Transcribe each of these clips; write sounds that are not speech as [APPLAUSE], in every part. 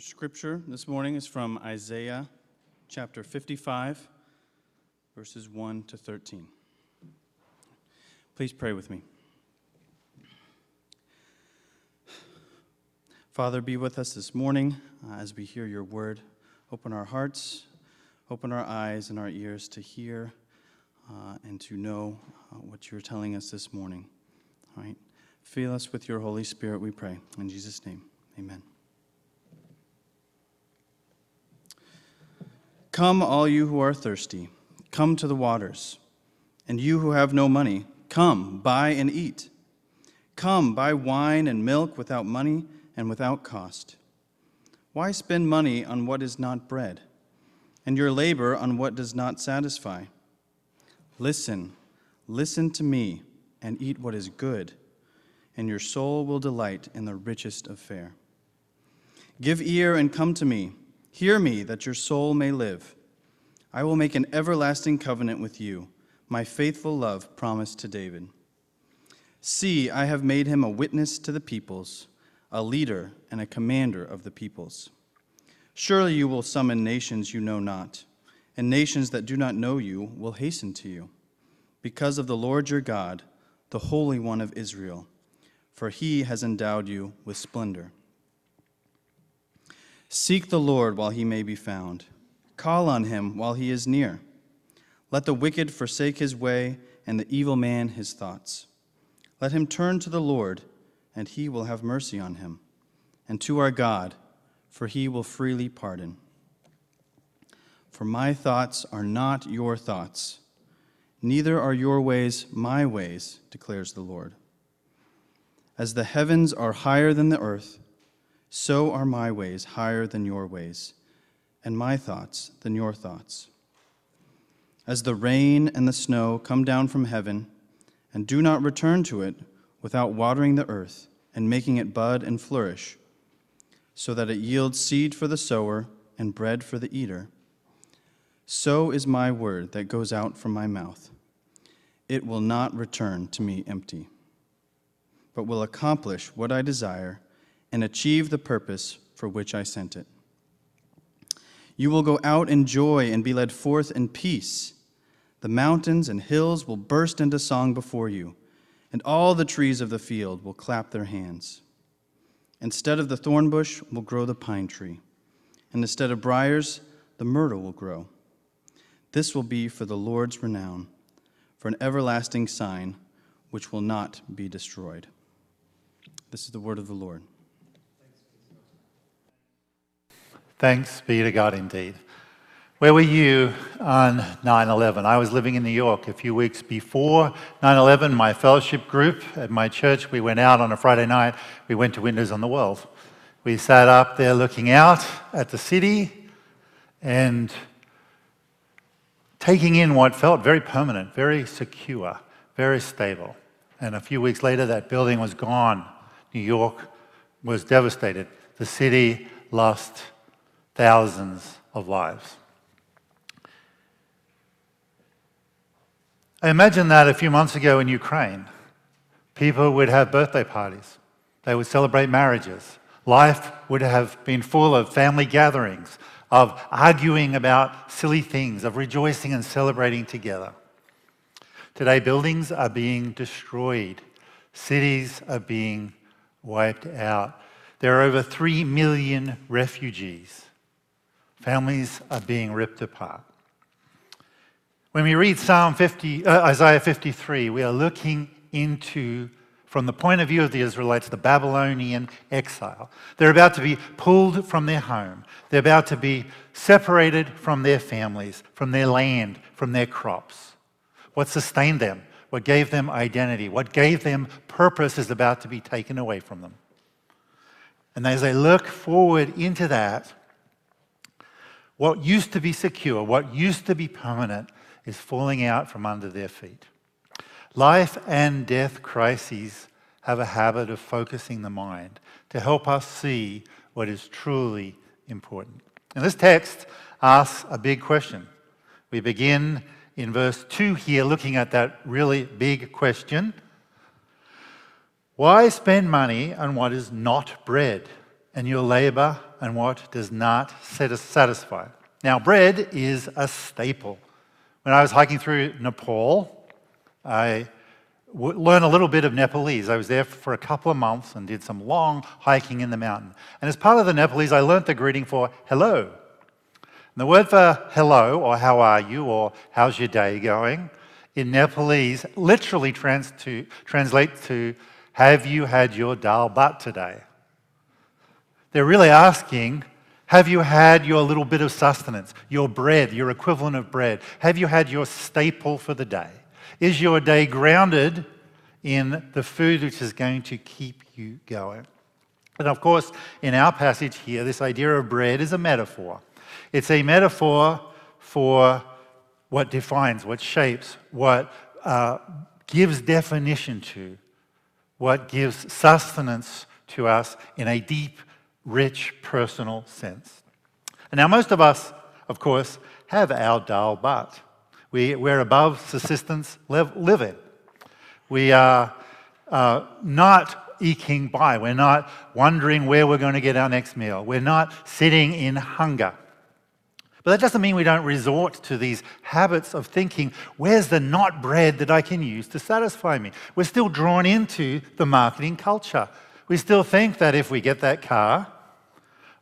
Scripture this morning is from Isaiah chapter 55, verses 1 to 13. Please pray with me. Father, be with us this morning uh, as we hear your word. Open our hearts, open our eyes and our ears to hear uh, and to know uh, what you're telling us this morning. All right? Fill us with your Holy Spirit, we pray. In Jesus' name, amen. Come, all you who are thirsty, come to the waters. And you who have no money, come, buy and eat. Come, buy wine and milk without money and without cost. Why spend money on what is not bread, and your labor on what does not satisfy? Listen, listen to me, and eat what is good, and your soul will delight in the richest of fare. Give ear and come to me. Hear me, that your soul may live. I will make an everlasting covenant with you, my faithful love promised to David. See, I have made him a witness to the peoples, a leader and a commander of the peoples. Surely you will summon nations you know not, and nations that do not know you will hasten to you, because of the Lord your God, the Holy One of Israel, for he has endowed you with splendor. Seek the Lord while he may be found. Call on him while he is near. Let the wicked forsake his way, and the evil man his thoughts. Let him turn to the Lord, and he will have mercy on him, and to our God, for he will freely pardon. For my thoughts are not your thoughts, neither are your ways my ways, declares the Lord. As the heavens are higher than the earth, so are my ways higher than your ways, and my thoughts than your thoughts. As the rain and the snow come down from heaven, and do not return to it without watering the earth and making it bud and flourish, so that it yields seed for the sower and bread for the eater, so is my word that goes out from my mouth. It will not return to me empty, but will accomplish what I desire and achieve the purpose for which I sent it. You will go out in joy and be led forth in peace. The mountains and hills will burst into song before you, and all the trees of the field will clap their hands. Instead of the thorn bush will grow the pine tree, and instead of briars, the myrtle will grow. This will be for the Lord's renown, for an everlasting sign which will not be destroyed. This is the word of the Lord. Thanks be to God indeed. Where were you on 9 11? I was living in New York a few weeks before 9 11. My fellowship group at my church, we went out on a Friday night. We went to Windows on the World. We sat up there looking out at the city and taking in what felt very permanent, very secure, very stable. And a few weeks later, that building was gone. New York was devastated. The city lost thousands of lives. I imagine that a few months ago in Ukraine, people would have birthday parties, they would celebrate marriages. Life would have been full of family gatherings, of arguing about silly things, of rejoicing and celebrating together. Today, buildings are being destroyed, cities are being wiped out. There are over 3 million refugees. Families are being ripped apart. When we read Psalm 50, uh, Isaiah 53, we are looking into, from the point of view of the Israelites, the Babylonian exile. They're about to be pulled from their home. They're about to be separated from their families, from their land, from their crops. What sustained them, what gave them identity, what gave them purpose is about to be taken away from them. And as they look forward into that, what used to be secure, what used to be permanent, is falling out from under their feet. Life and death crises have a habit of focusing the mind to help us see what is truly important. And this text asks a big question. We begin in verse 2 here looking at that really big question Why spend money on what is not bread? and your labor and what does not satisfy. Now, bread is a staple. When I was hiking through Nepal, I learned a little bit of Nepalese. I was there for a couple of months and did some long hiking in the mountain. And as part of the Nepalese, I learned the greeting for hello. And the word for hello, or how are you, or how's your day going, in Nepalese literally trans to, translates to have you had your dal bhat today? They're really asking, have you had your little bit of sustenance, your bread, your equivalent of bread? Have you had your staple for the day? Is your day grounded in the food which is going to keep you going? And of course, in our passage here, this idea of bread is a metaphor. It's a metaphor for what defines, what shapes, what uh, gives definition to, what gives sustenance to us in a deep, rich, personal sense. And now, most of us, of course, have our dal bhat. We, we're above subsistence living. We are uh, not eking by. We're not wondering where we're going to get our next meal. We're not sitting in hunger. But that doesn't mean we don't resort to these habits of thinking, where's the not bread that I can use to satisfy me? We're still drawn into the marketing culture. We still think that if we get that car,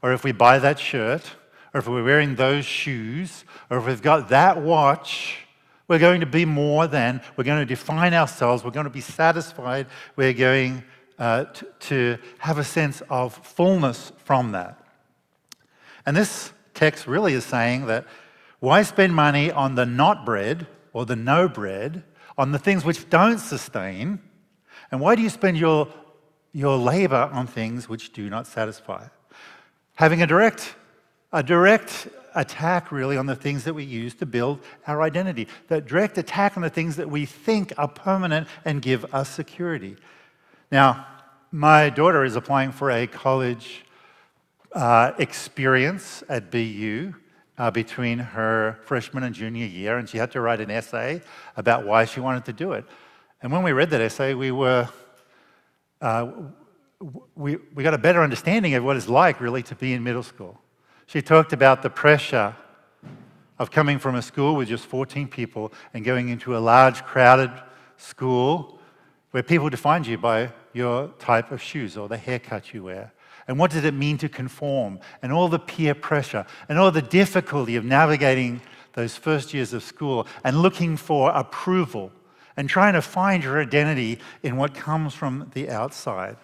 or if we buy that shirt, or if we're wearing those shoes, or if we've got that watch, we're going to be more than, we're going to define ourselves, we're going to be satisfied, we're going uh, to, to have a sense of fullness from that. And this text really is saying that why spend money on the not bread or the no bread, on the things which don't sustain? And why do you spend your, your labor on things which do not satisfy? Having a direct, a direct attack really on the things that we use to build our identity, that direct attack on the things that we think are permanent and give us security. Now, my daughter is applying for a college uh, experience at BU uh, between her freshman and junior year, and she had to write an essay about why she wanted to do it. And when we read that essay, we were uh, we, we got a better understanding of what it's like really to be in middle school. She talked about the pressure of coming from a school with just 14 people and going into a large, crowded school where people defined you by your type of shoes or the haircut you wear. And what did it mean to conform? And all the peer pressure and all the difficulty of navigating those first years of school and looking for approval and trying to find your identity in what comes from the outside.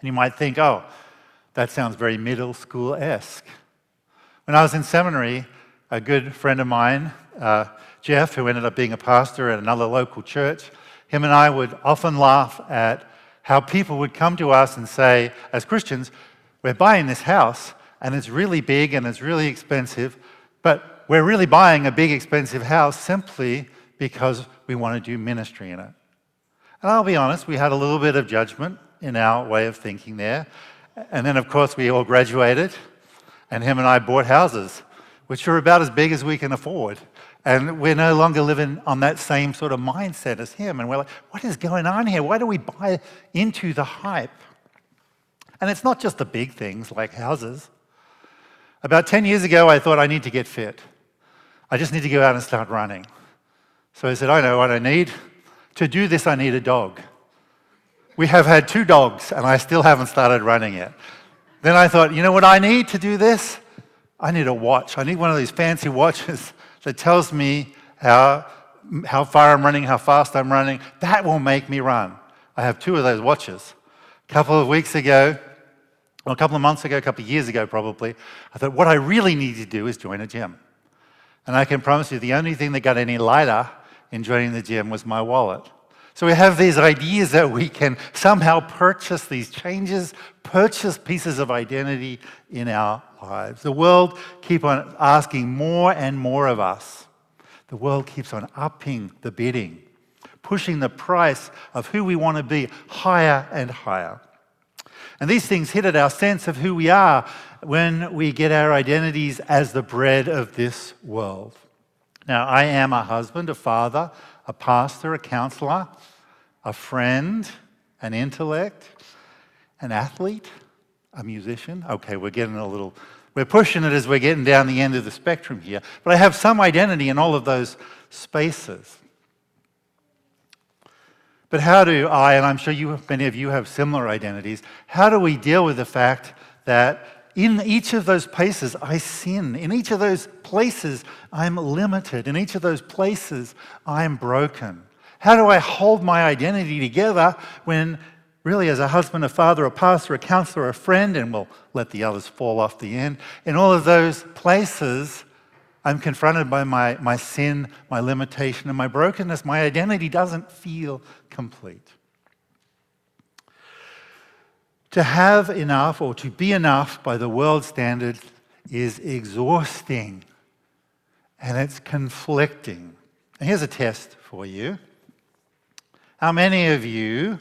And you might think, oh, that sounds very middle school esque. When I was in seminary, a good friend of mine, uh, Jeff, who ended up being a pastor at another local church, him and I would often laugh at how people would come to us and say, as Christians, we're buying this house and it's really big and it's really expensive, but we're really buying a big, expensive house simply because we want to do ministry in it. And I'll be honest, we had a little bit of judgment in our way of thinking there. And then, of course, we all graduated, and him and I bought houses, which are about as big as we can afford. And we're no longer living on that same sort of mindset as him. And we're like, what is going on here? Why do we buy into the hype? And it's not just the big things like houses. About 10 years ago, I thought I need to get fit. I just need to go out and start running. So I said, I know what I need. To do this, I need a dog. We have had two dogs, and I still haven't started running yet. Then I thought, you know what I need to do this? I need a watch. I need one of these fancy watches [LAUGHS] that tells me how, how far I'm running, how fast I'm running. That will make me run. I have two of those watches. A couple of weeks ago, or a couple of months ago, a couple of years ago probably, I thought what I really need to do is join a gym. And I can promise you the only thing that got any lighter in joining the gym was my wallet. So we have these ideas that we can somehow purchase these changes, purchase pieces of identity in our lives. The world keeps on asking more and more of us. The world keeps on upping the bidding, pushing the price of who we want to be higher and higher. And these things hit at our sense of who we are when we get our identities as the bread of this world. Now, I am a husband, a father, a pastor, a counselor, a friend, an intellect, an athlete, a musician. Okay, we're getting a little, we're pushing it as we're getting down the end of the spectrum here. But I have some identity in all of those spaces. But how do I, and I'm sure you, many of you have similar identities, how do we deal with the fact that in each of those places I sin? In each of those places I'm limited. In each of those places I'm broken. How do I hold my identity together when really as a husband, a father, a pastor, a counselor, a friend, and we'll let the others fall off the end. In all of those places, I'm confronted by my, my sin, my limitation, and my brokenness. My identity doesn't feel complete. To have enough or to be enough by the world standard is exhausting and it's conflicting. And here's a test for you. How many of you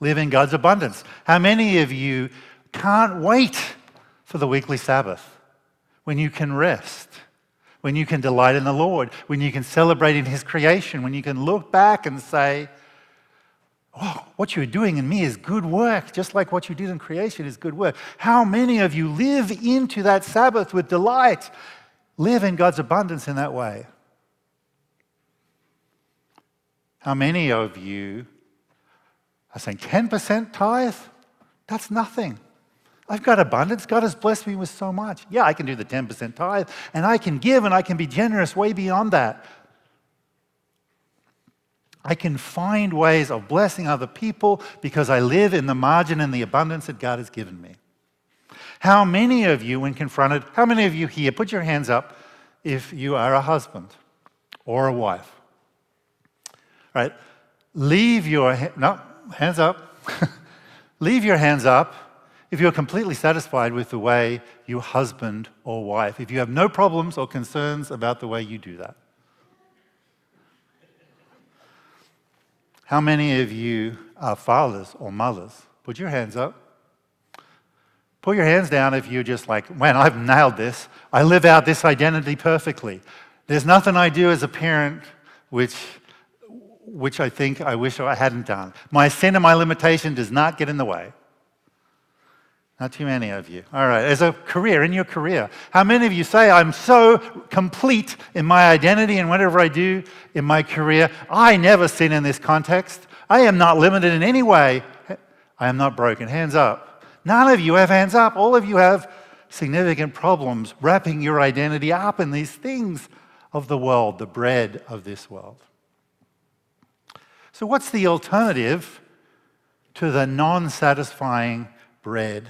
live in God's abundance? How many of you can't wait for the weekly Sabbath when you can rest? When you can delight in the Lord, when you can celebrate in His creation, when you can look back and say, Oh, what you're doing in me is good work, just like what you did in creation is good work. How many of you live into that Sabbath with delight? Live in God's abundance in that way. How many of you are saying 10% tithe? That's nothing. I've got abundance. God has blessed me with so much. Yeah, I can do the 10% tithe, and I can give, and I can be generous way beyond that. I can find ways of blessing other people because I live in the margin and the abundance that God has given me. How many of you, when confronted, how many of you here, put your hands up if you are a husband or a wife? All right, leave your, no, hands up. [LAUGHS] leave your hands up if you're completely satisfied with the way you husband or wife, if you have no problems or concerns about the way you do that. How many of you are fathers or mothers? Put your hands up. Put your hands down if you're just like, man, I've nailed this. I live out this identity perfectly. There's nothing I do as a parent which, which I think I wish I hadn't done. My sin and my limitation does not get in the way. Not too many of you. All right, as a career, in your career, how many of you say, I'm so complete in my identity and whatever I do in my career, I never sin in this context. I am not limited in any way. I am not broken. Hands up. None of you have hands up. All of you have significant problems wrapping your identity up in these things of the world, the bread of this world. So, what's the alternative to the non satisfying bread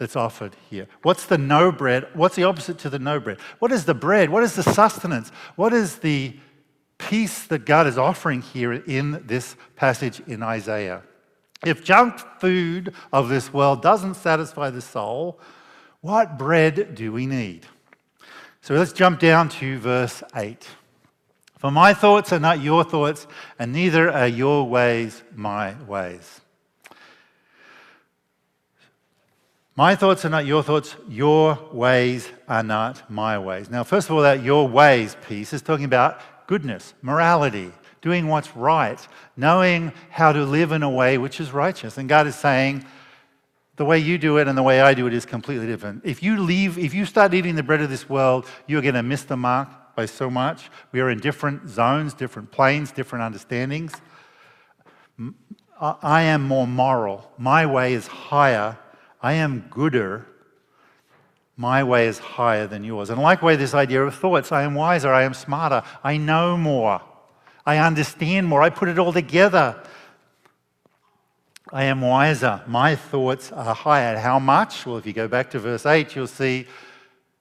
that's offered here? What's the no bread? What's the opposite to the no bread? What is the bread? What is the sustenance? What is the peace that God is offering here in this passage in Isaiah? If junk food of this world doesn't satisfy the soul, what bread do we need? So let's jump down to verse 8. For my thoughts are not your thoughts, and neither are your ways my ways. My thoughts are not your thoughts, your ways are not my ways. Now, first of all, that your ways piece is talking about goodness, morality, doing what's right, knowing how to live in a way which is righteous. And God is saying, the way you do it and the way I do it is completely different. If you leave, if you start eating the bread of this world, you're going to miss the mark by so much. We are in different zones, different planes, different understandings. I am more moral. My way is higher I am gooder. My way is higher than yours. And likewise, this idea of thoughts I am wiser, I am smarter, I know more, I understand more, I put it all together. I am wiser. My thoughts are higher. How much? Well, if you go back to verse 8, you'll see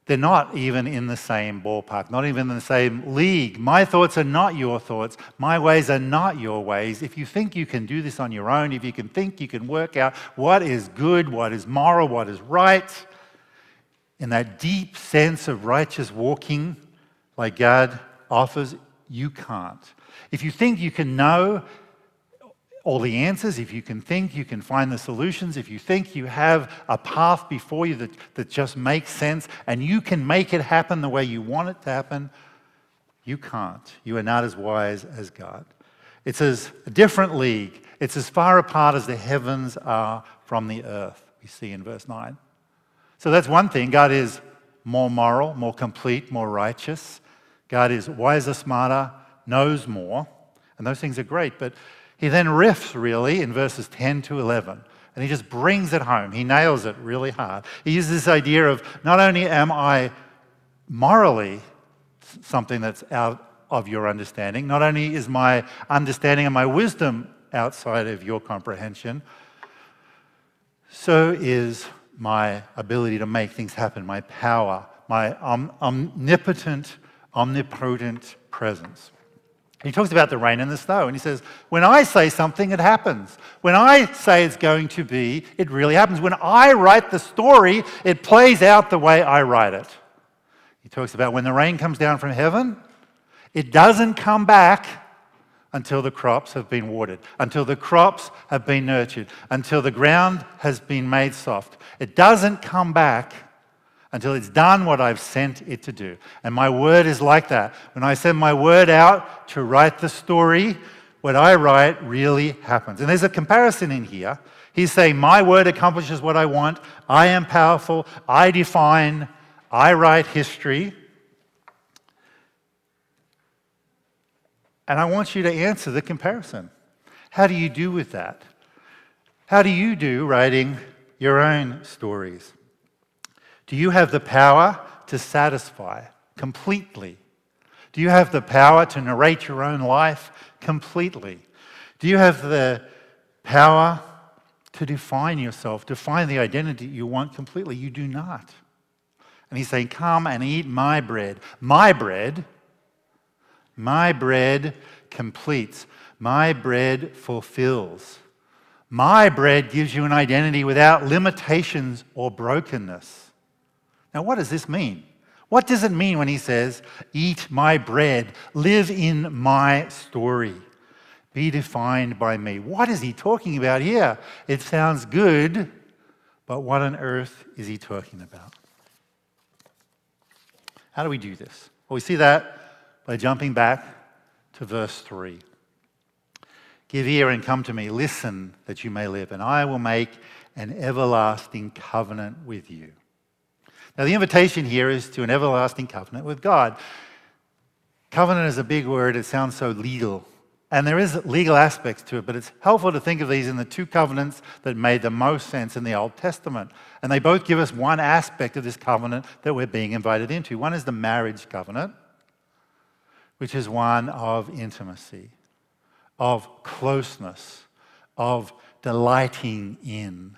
they're not even in the same ballpark, not even in the same league. My thoughts are not your thoughts. My ways are not your ways. If you think you can do this on your own, if you can think you can work out what is good, what is moral, what is right, in that deep sense of righteous walking like God offers, you can't. If you think you can know all the answers, if you can think, you can find the solutions, if you think you have a path before you that, that just makes sense and you can make it happen the way you want it to happen, you can't. You are not as wise as God. It's as a different league. It's as far apart as the heavens are from the earth, we see in verse 9. So that's one thing. God is more moral, more complete, more righteous. God is wiser, smarter, knows more. And those things are great. But he then riffs really in verses 10 to 11. And he just brings it home. He nails it really hard. He uses this idea of not only am I morally something that's out of your understanding, not only is my understanding and my wisdom outside of your comprehension, so is my ability to make things happen, my power, my om- omnipotent, omnipotent presence. He talks about the rain and the snow, and he says, When I say something, it happens. When I say it's going to be, it really happens. When I write the story, it plays out the way I write it. He talks about when the rain comes down from heaven, it doesn't come back until the crops have been watered, until the crops have been nurtured, until the ground has been made soft. It doesn't come back until it's done what I've sent it to do. And my word is like that. When I send my word out to write the story, what I write really happens. And there's a comparison in here. He's saying, My word accomplishes what I want. I am powerful. I define. I write history. And I want you to answer the comparison. How do you do with that? How do you do writing your own stories? Do you have the power to satisfy completely? Do you have the power to narrate your own life completely? Do you have the power to define yourself, define the identity you want completely? You do not. And he's saying, Come and eat my bread. My bread my bread completes. My bread fulfills. My bread gives you an identity without limitations or brokenness. Now, what does this mean? What does it mean when he says, Eat my bread, live in my story, be defined by me? What is he talking about here? It sounds good, but what on earth is he talking about? How do we do this? Well, we see that by jumping back to verse 3. Give ear and come to me. Listen that you may live, and I will make an everlasting covenant with you. Now, the invitation here is to an everlasting covenant with God. Covenant is a big word, it sounds so legal. And there is legal aspects to it, but it's helpful to think of these in the two covenants that made the most sense in the Old Testament. And they both give us one aspect of this covenant that we're being invited into. One is the marriage covenant, which is one of intimacy, of closeness, of delighting in,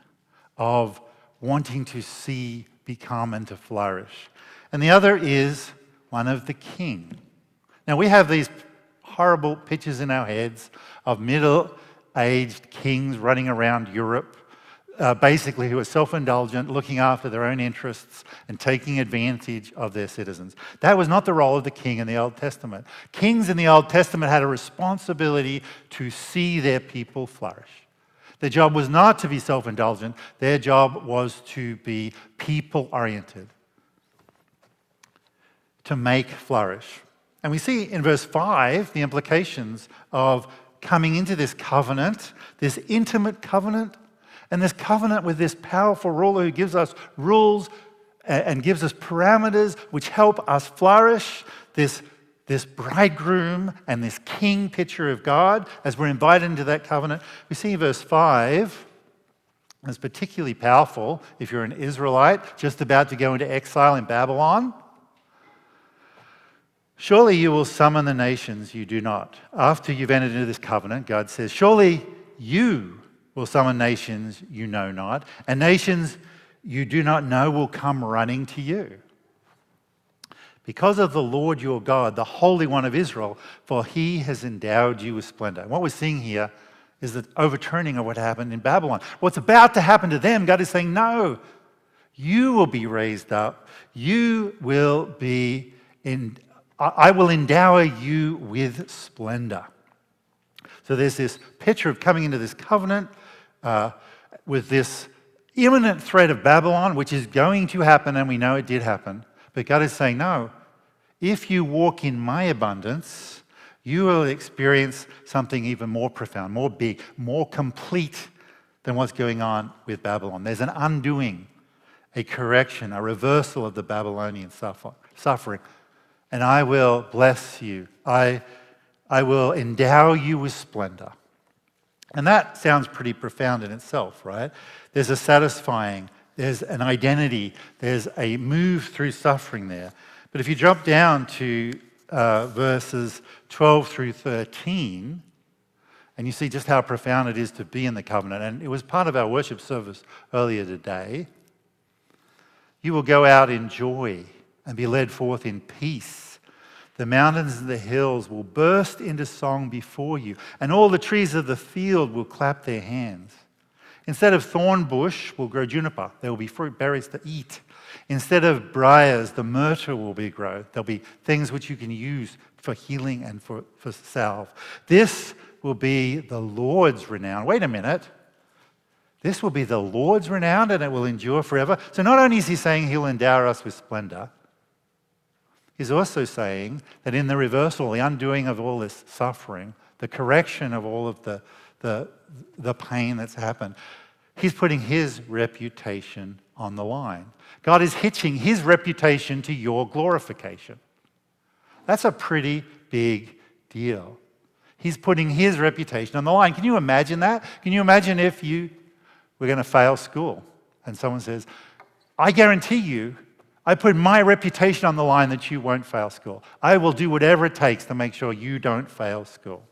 of wanting to see, become, and to flourish. And the other is one of the king. Now, we have these horrible pictures in our heads of middle aged kings running around Europe uh, basically who are self indulgent, looking after their own interests, and taking advantage of their citizens. That was not the role of the king in the Old Testament. Kings in the Old Testament had a responsibility to see their people flourish. Their job was not to be self indulgent, their job was to be people oriented, to make flourish. And we see in verse 5 the implications of coming into this covenant, this intimate covenant and this covenant with this powerful ruler who gives us rules and gives us parameters which help us flourish, this, this bridegroom and this king picture of God, as we're invited into that covenant, we see verse 5 is particularly powerful if you're an Israelite just about to go into exile in Babylon. Surely you will summon the nations you do not. After you've entered into this covenant, God says, Surely you will summon nations you know not, and nations you do not know will come running to you. Because of the Lord your God, the Holy One of Israel, for he has endowed you with splendor. And what we're seeing here is the overturning of what happened in Babylon. What's about to happen to them, God is saying, No, you will be raised up. You will be in, I will endow you with splendor. So there's this picture of coming into this covenant uh, with this imminent threat of Babylon, which is going to happen, and we know it did happen. But God is saying, no, if you walk in my abundance, you will experience something even more profound, more big, more complete than what's going on with Babylon. There's an undoing, a correction, a reversal of the Babylonian suffer- suffering. And I will bless you. I, I will endow you with splendor. And that sounds pretty profound in itself, right? There's a satisfying, there's an identity, there's a move through suffering there. But if you drop down to uh, verses 12 through 13, and you see just how profound it is to be in the covenant, and it was part of our worship service earlier today. You will go out in joy and be led forth in peace. The mountains and the hills will burst into song before you, and all the trees of the field will clap their hands. Instead of thorn bush will grow juniper. There will be fruit berries to eat. Instead of briars, the myrtle will be grow. There'll be things which you can use for healing and for, for salve. This will be the Lord's renown. Wait a minute. This will be the Lord's renown and it will endure forever. So not only is he saying he'll endow us with splendor, he's also saying that in the reversal, the undoing of all this suffering, the correction of all of the, the, the pain that's happened, he's putting his reputation on the line. God is hitching his reputation to your glorification. That's a pretty big deal. He's putting his reputation on the line. Can you imagine that? Can you imagine if you were going to fail school and someone says, I guarantee you, I put my reputation on the line that you won't fail school. I will do whatever it takes to make sure you don't fail school.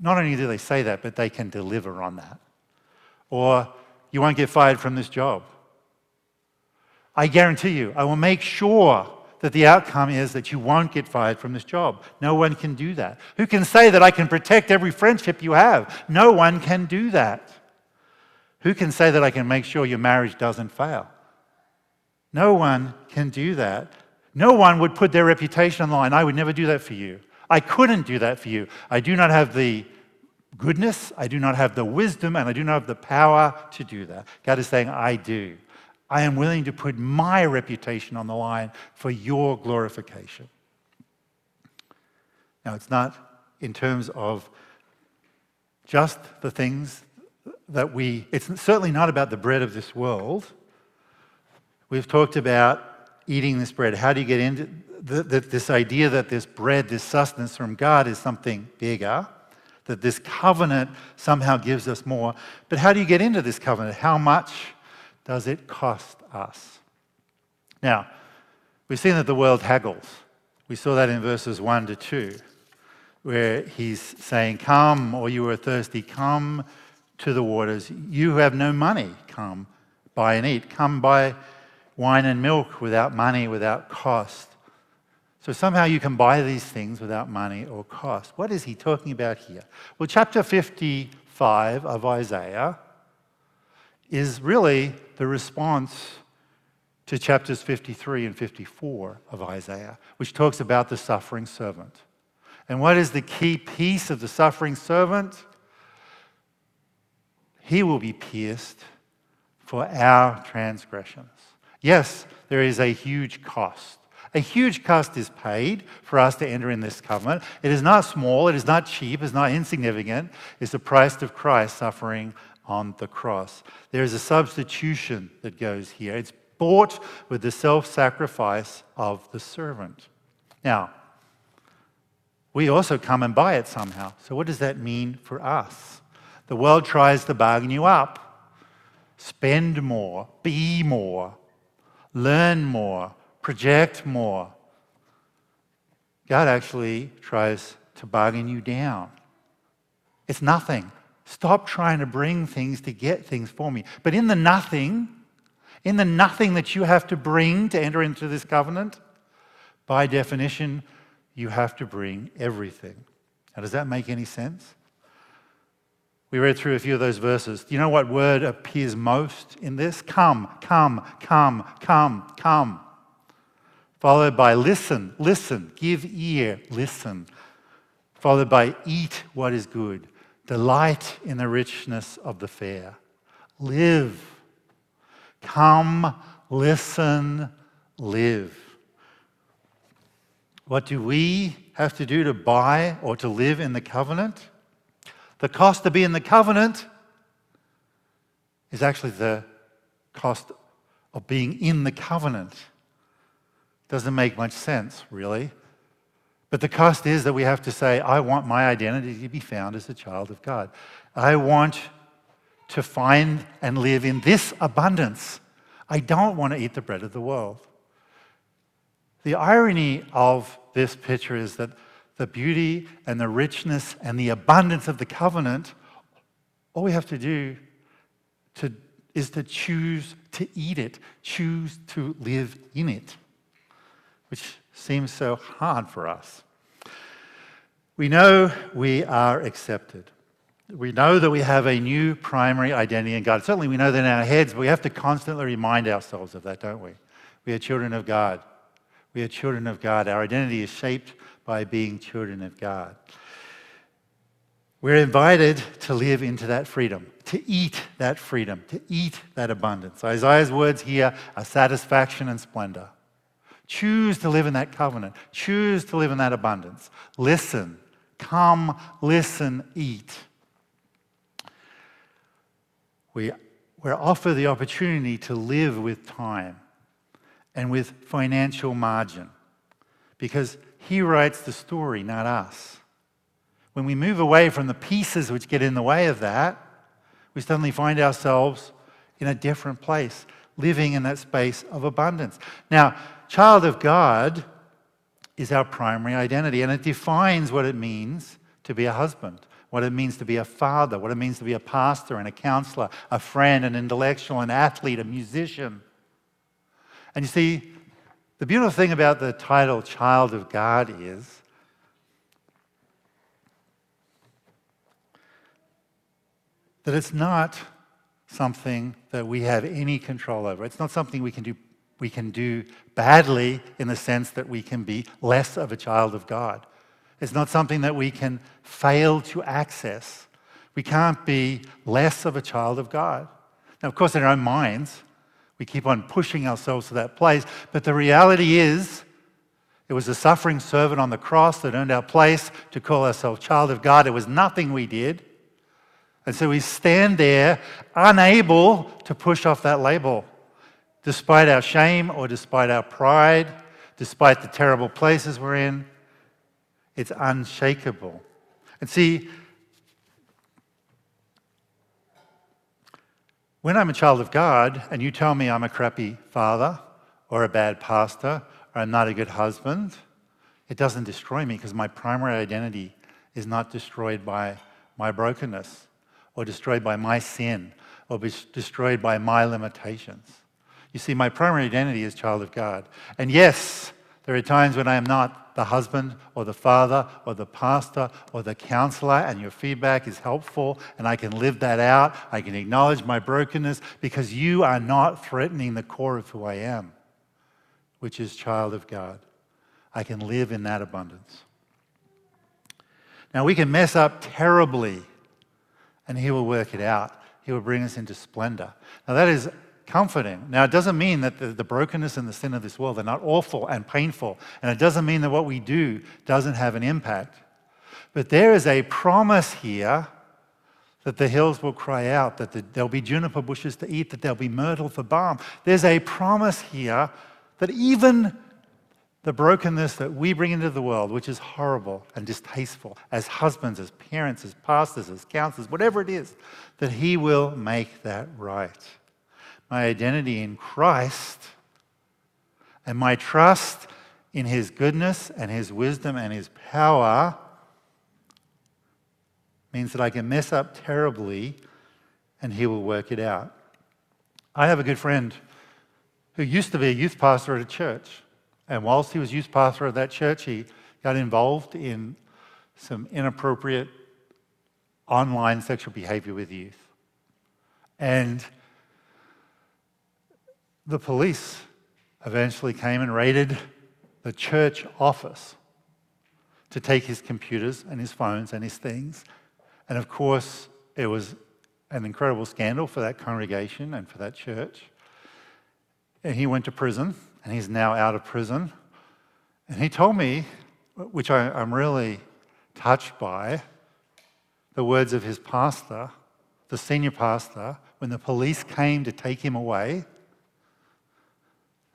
Not only do they say that, but they can deliver on that. Or you won't get fired from this job. I guarantee you, I will make sure that the outcome is that you won't get fired from this job. No one can do that. Who can say that I can protect every friendship you have? No one can do that. Who can say that I can make sure your marriage doesn't fail? No one can do that. No one would put their reputation on the line. I would never do that for you. I couldn't do that for you. I do not have the goodness, I do not have the wisdom, and I do not have the power to do that. God is saying, I do. I am willing to put my reputation on the line for your glorification. Now, it's not in terms of just the things that we, it's certainly not about the bread of this world. We've talked about eating this bread. How do you get into the, the, this idea that this bread, this sustenance from God, is something bigger? That this covenant somehow gives us more. But how do you get into this covenant? How much does it cost us? Now, we've seen that the world haggles. We saw that in verses 1 to 2, where he's saying, Come, or you are thirsty, come to the waters. You who have no money, come, buy and eat. Come buy wine and milk without money, without cost. So somehow you can buy these things without money or cost. What is he talking about here? Well, chapter 55 of Isaiah is really the response to chapters 53 and 54 of Isaiah, which talks about the suffering servant. And what is the key piece of the suffering servant? He will be pierced for our transgressions. Yes, there is a huge cost. A huge cost is paid for us to enter in this covenant. It is not small, it is not cheap, it is not insignificant. It's the price of Christ suffering on the cross. There is a substitution that goes here. It's bought with the self sacrifice of the servant. Now, we also come and buy it somehow. So, what does that mean for us? The world tries to bargain you up. Spend more, be more, learn more, project more. God actually tries to bargain you down. It's nothing. Stop trying to bring things to get things for me. But in the nothing, in the nothing that you have to bring to enter into this covenant, by definition, you have to bring everything. Now, does that make any sense? We read through a few of those verses. Do you know what word appears most in this? Come, come, come, come, come. Followed by listen, listen, give ear, listen. Followed by eat what is good, delight in the richness of the fare, Live. Come, listen, live. What do we have to do to buy or to live in the covenant? The cost to be in the covenant is actually the cost of being in the covenant. Doesn't make much sense, really. But the cost is that we have to say, I want my identity to be found as a child of God. I want to find and live in this abundance. I don't want to eat the bread of the world. The irony of this picture is that the beauty and the richness and the abundance of the covenant, all we have to do to, is to choose to eat it, choose to live in it, which seems so hard for us. We know we are accepted. We know that we have a new primary identity in God. Certainly, we know that in our heads, but we have to constantly remind ourselves of that, don't we? We are children of God. We are children of God. Our identity is shaped by being children of God. We're invited to live into that freedom, to eat that freedom, to eat that abundance. Isaiah's words here are satisfaction and splendor. Choose to live in that covenant. Choose to live in that abundance. Listen. Come, listen, eat. We, we're offered the opportunity to live with time and with financial margin because he writes the story, not us. When we move away from the pieces which get in the way of that, we suddenly find ourselves in a different place, living in that space of abundance. Now, child of God is our primary identity, and it defines what it means to be a husband, what it means to be a father, what it means to be a pastor and a counselor, a friend, an intellectual, an athlete, a musician. And you see, the beautiful thing about the title Child of God is that it's not something that we have any control over. It's not something we can do we can do badly in the sense that we can be less of a child of God. It's not something that we can fail to access. We can't be less of a child of God. Now, of course, in our own minds, we keep on pushing ourselves to that place, but the reality is, it was a suffering servant on the cross that earned our place to call ourselves child of God. It was nothing we did. And so we stand there unable to push off that label despite our shame or despite our pride, despite the terrible places we're in. It's unshakable. And see, when I'm a child of God and you tell me I'm a crappy father or a bad pastor or I'm not a good husband, it doesn't destroy me because my primary identity is not destroyed by my brokenness or destroyed by my sin or destroyed by my limitations. You see, my primary identity is child of God. And yes, there are times when I am not the husband or the father or the pastor or the counselor, and your feedback is helpful, and I can live that out. I can acknowledge my brokenness because you are not threatening the core of who I am, which is child of God. I can live in that abundance. Now, we can mess up terribly, and He will work it out. He will bring us into splendor. Now, that is comforting. Now, it doesn't mean that the, the, brokenness and the sin of this world are not awful and painful. And it doesn't mean that what we do doesn't have an impact. But there is a promise here that the hills will cry out, that the, there'll be juniper bushes to eat, that there'll be myrtle for balm. There's a promise here that even the brokenness that we bring into the world, which is horrible and distasteful, as husbands, as parents, as pastors, as counselors, whatever it is, that He will make that right my identity in Christ and my trust in His goodness and His wisdom and His power means that I can mess up terribly and He will work it out. I have a good friend who used to be a youth pastor at a church. And whilst he was youth pastor at that church, he got involved in some inappropriate online sexual behavior with youth. And the police eventually came and raided the church office to take his computers and his phones and his things. And of course, it was an incredible scandal for that congregation and for that church. And he went to prison, and he's now out of prison. And he told me, which I, am really touched by, the words of his pastor the senior pastor, when the police came to take him away,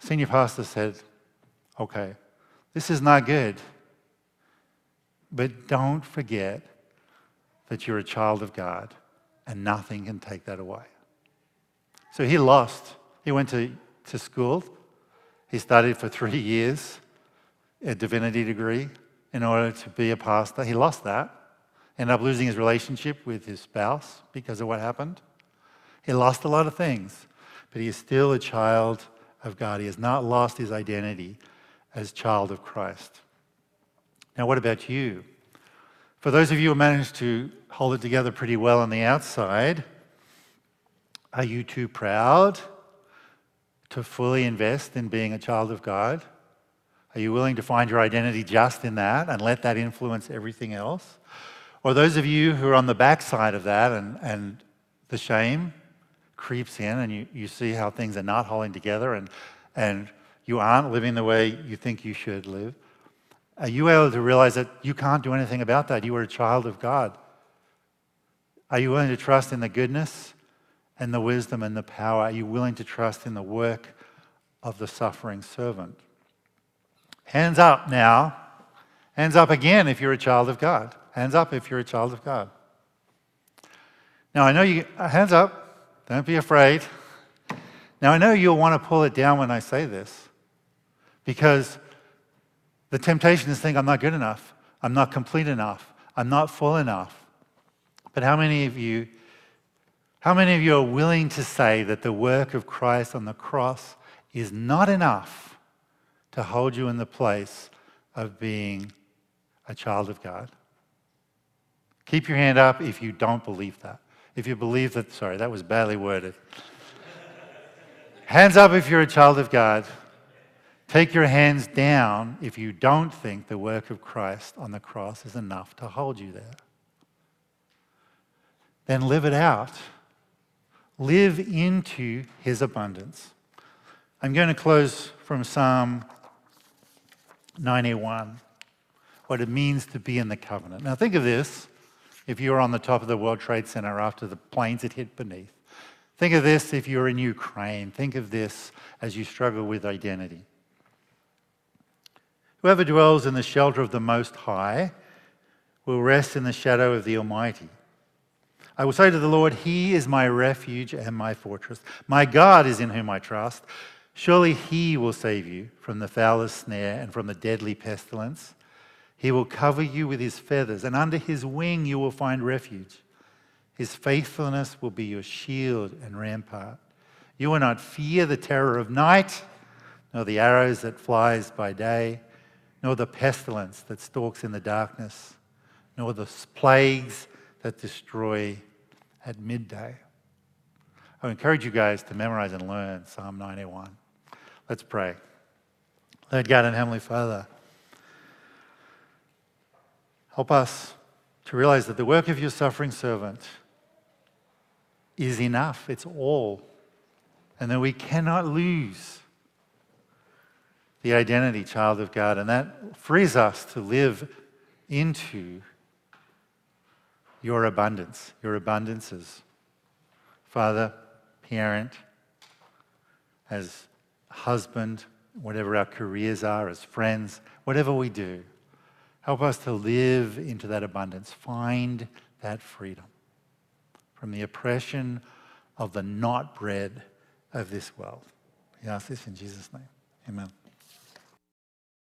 senior pastor said, Okay, this is not good. But don't forget that you're a child of God and nothing can take that away. So he lost. He went to, to school. He studied for three years, a divinity degree, in order to be a pastor. He lost that. Ended up losing his relationship with his spouse because of what happened. He lost a lot of things, but he is still a child of God. He has not lost his identity as child of Christ. Now, what about you? For those of you who managed to hold it together pretty well on the outside, are you too proud to fully invest in being a child of God? Are you willing to find your identity just in that and let that influence everything else? Or those of you who are on the backside of that and, and the shame creeps in and you, you see how things are not holding together and, and you aren't living the way you think you should live, are you able to realize that you can't do anything about that? You are a child of God. Are you willing to trust in the goodness and the wisdom and the power? Are you willing to trust in the work of the suffering servant? Hands up now. Hands up again if you're a child of God. Hands up if you're a child of God. Now, I know you, uh, hands up. Don't be afraid. Now, I know you'll want to pull it down when I say this because the temptation is to think, I'm not good enough. I'm not complete enough. I'm not full enough. But how many of you, how many of you are willing to say that the work of Christ on the cross is not enough to hold you in the place of being a child of God? Keep your hand up if you don't believe that. If you believe that, sorry, that was badly worded. Hands up if you're a child of God. Take your hands down if you don't think the work of Christ on the cross is enough to hold you there. Then live it out. Live into his abundance. I'm going to close from Psalm 91, what it means to be in the covenant. Now, think of this if you were on the top of the World Trade Center after the planes had hit beneath. Think of this if you're in Ukraine. Think of this as you struggle with identity. Whoever dwells in the shelter of the Most High will rest in the shadow of the Almighty. I will say to the Lord, He is my refuge and my fortress. My God is in whom I trust. Surely He will save you from the foulest snare and from the deadly pestilence. He will cover you with His feathers, and under His wing you will find refuge. His faithfulness will be your shield and rampart. You will not fear the terror of night, nor the arrows that flies by day, nor the pestilence that stalks in the darkness, nor the plagues that destroy at midday. I encourage you guys to memorize and learn Psalm 91. Let's pray. Lord God and Heavenly Father, help us to realize that the work of your suffering servant is enough, it's all, and that we cannot lose the identity, child of God, and that frees us to live into your abundance, your abundances. Father, parent, as husband, whatever our careers are, as friends, whatever we do, help us to live into that abundance. Find that freedom from the oppression of the not bread of this world. We ask this in Jesus' name. Amen.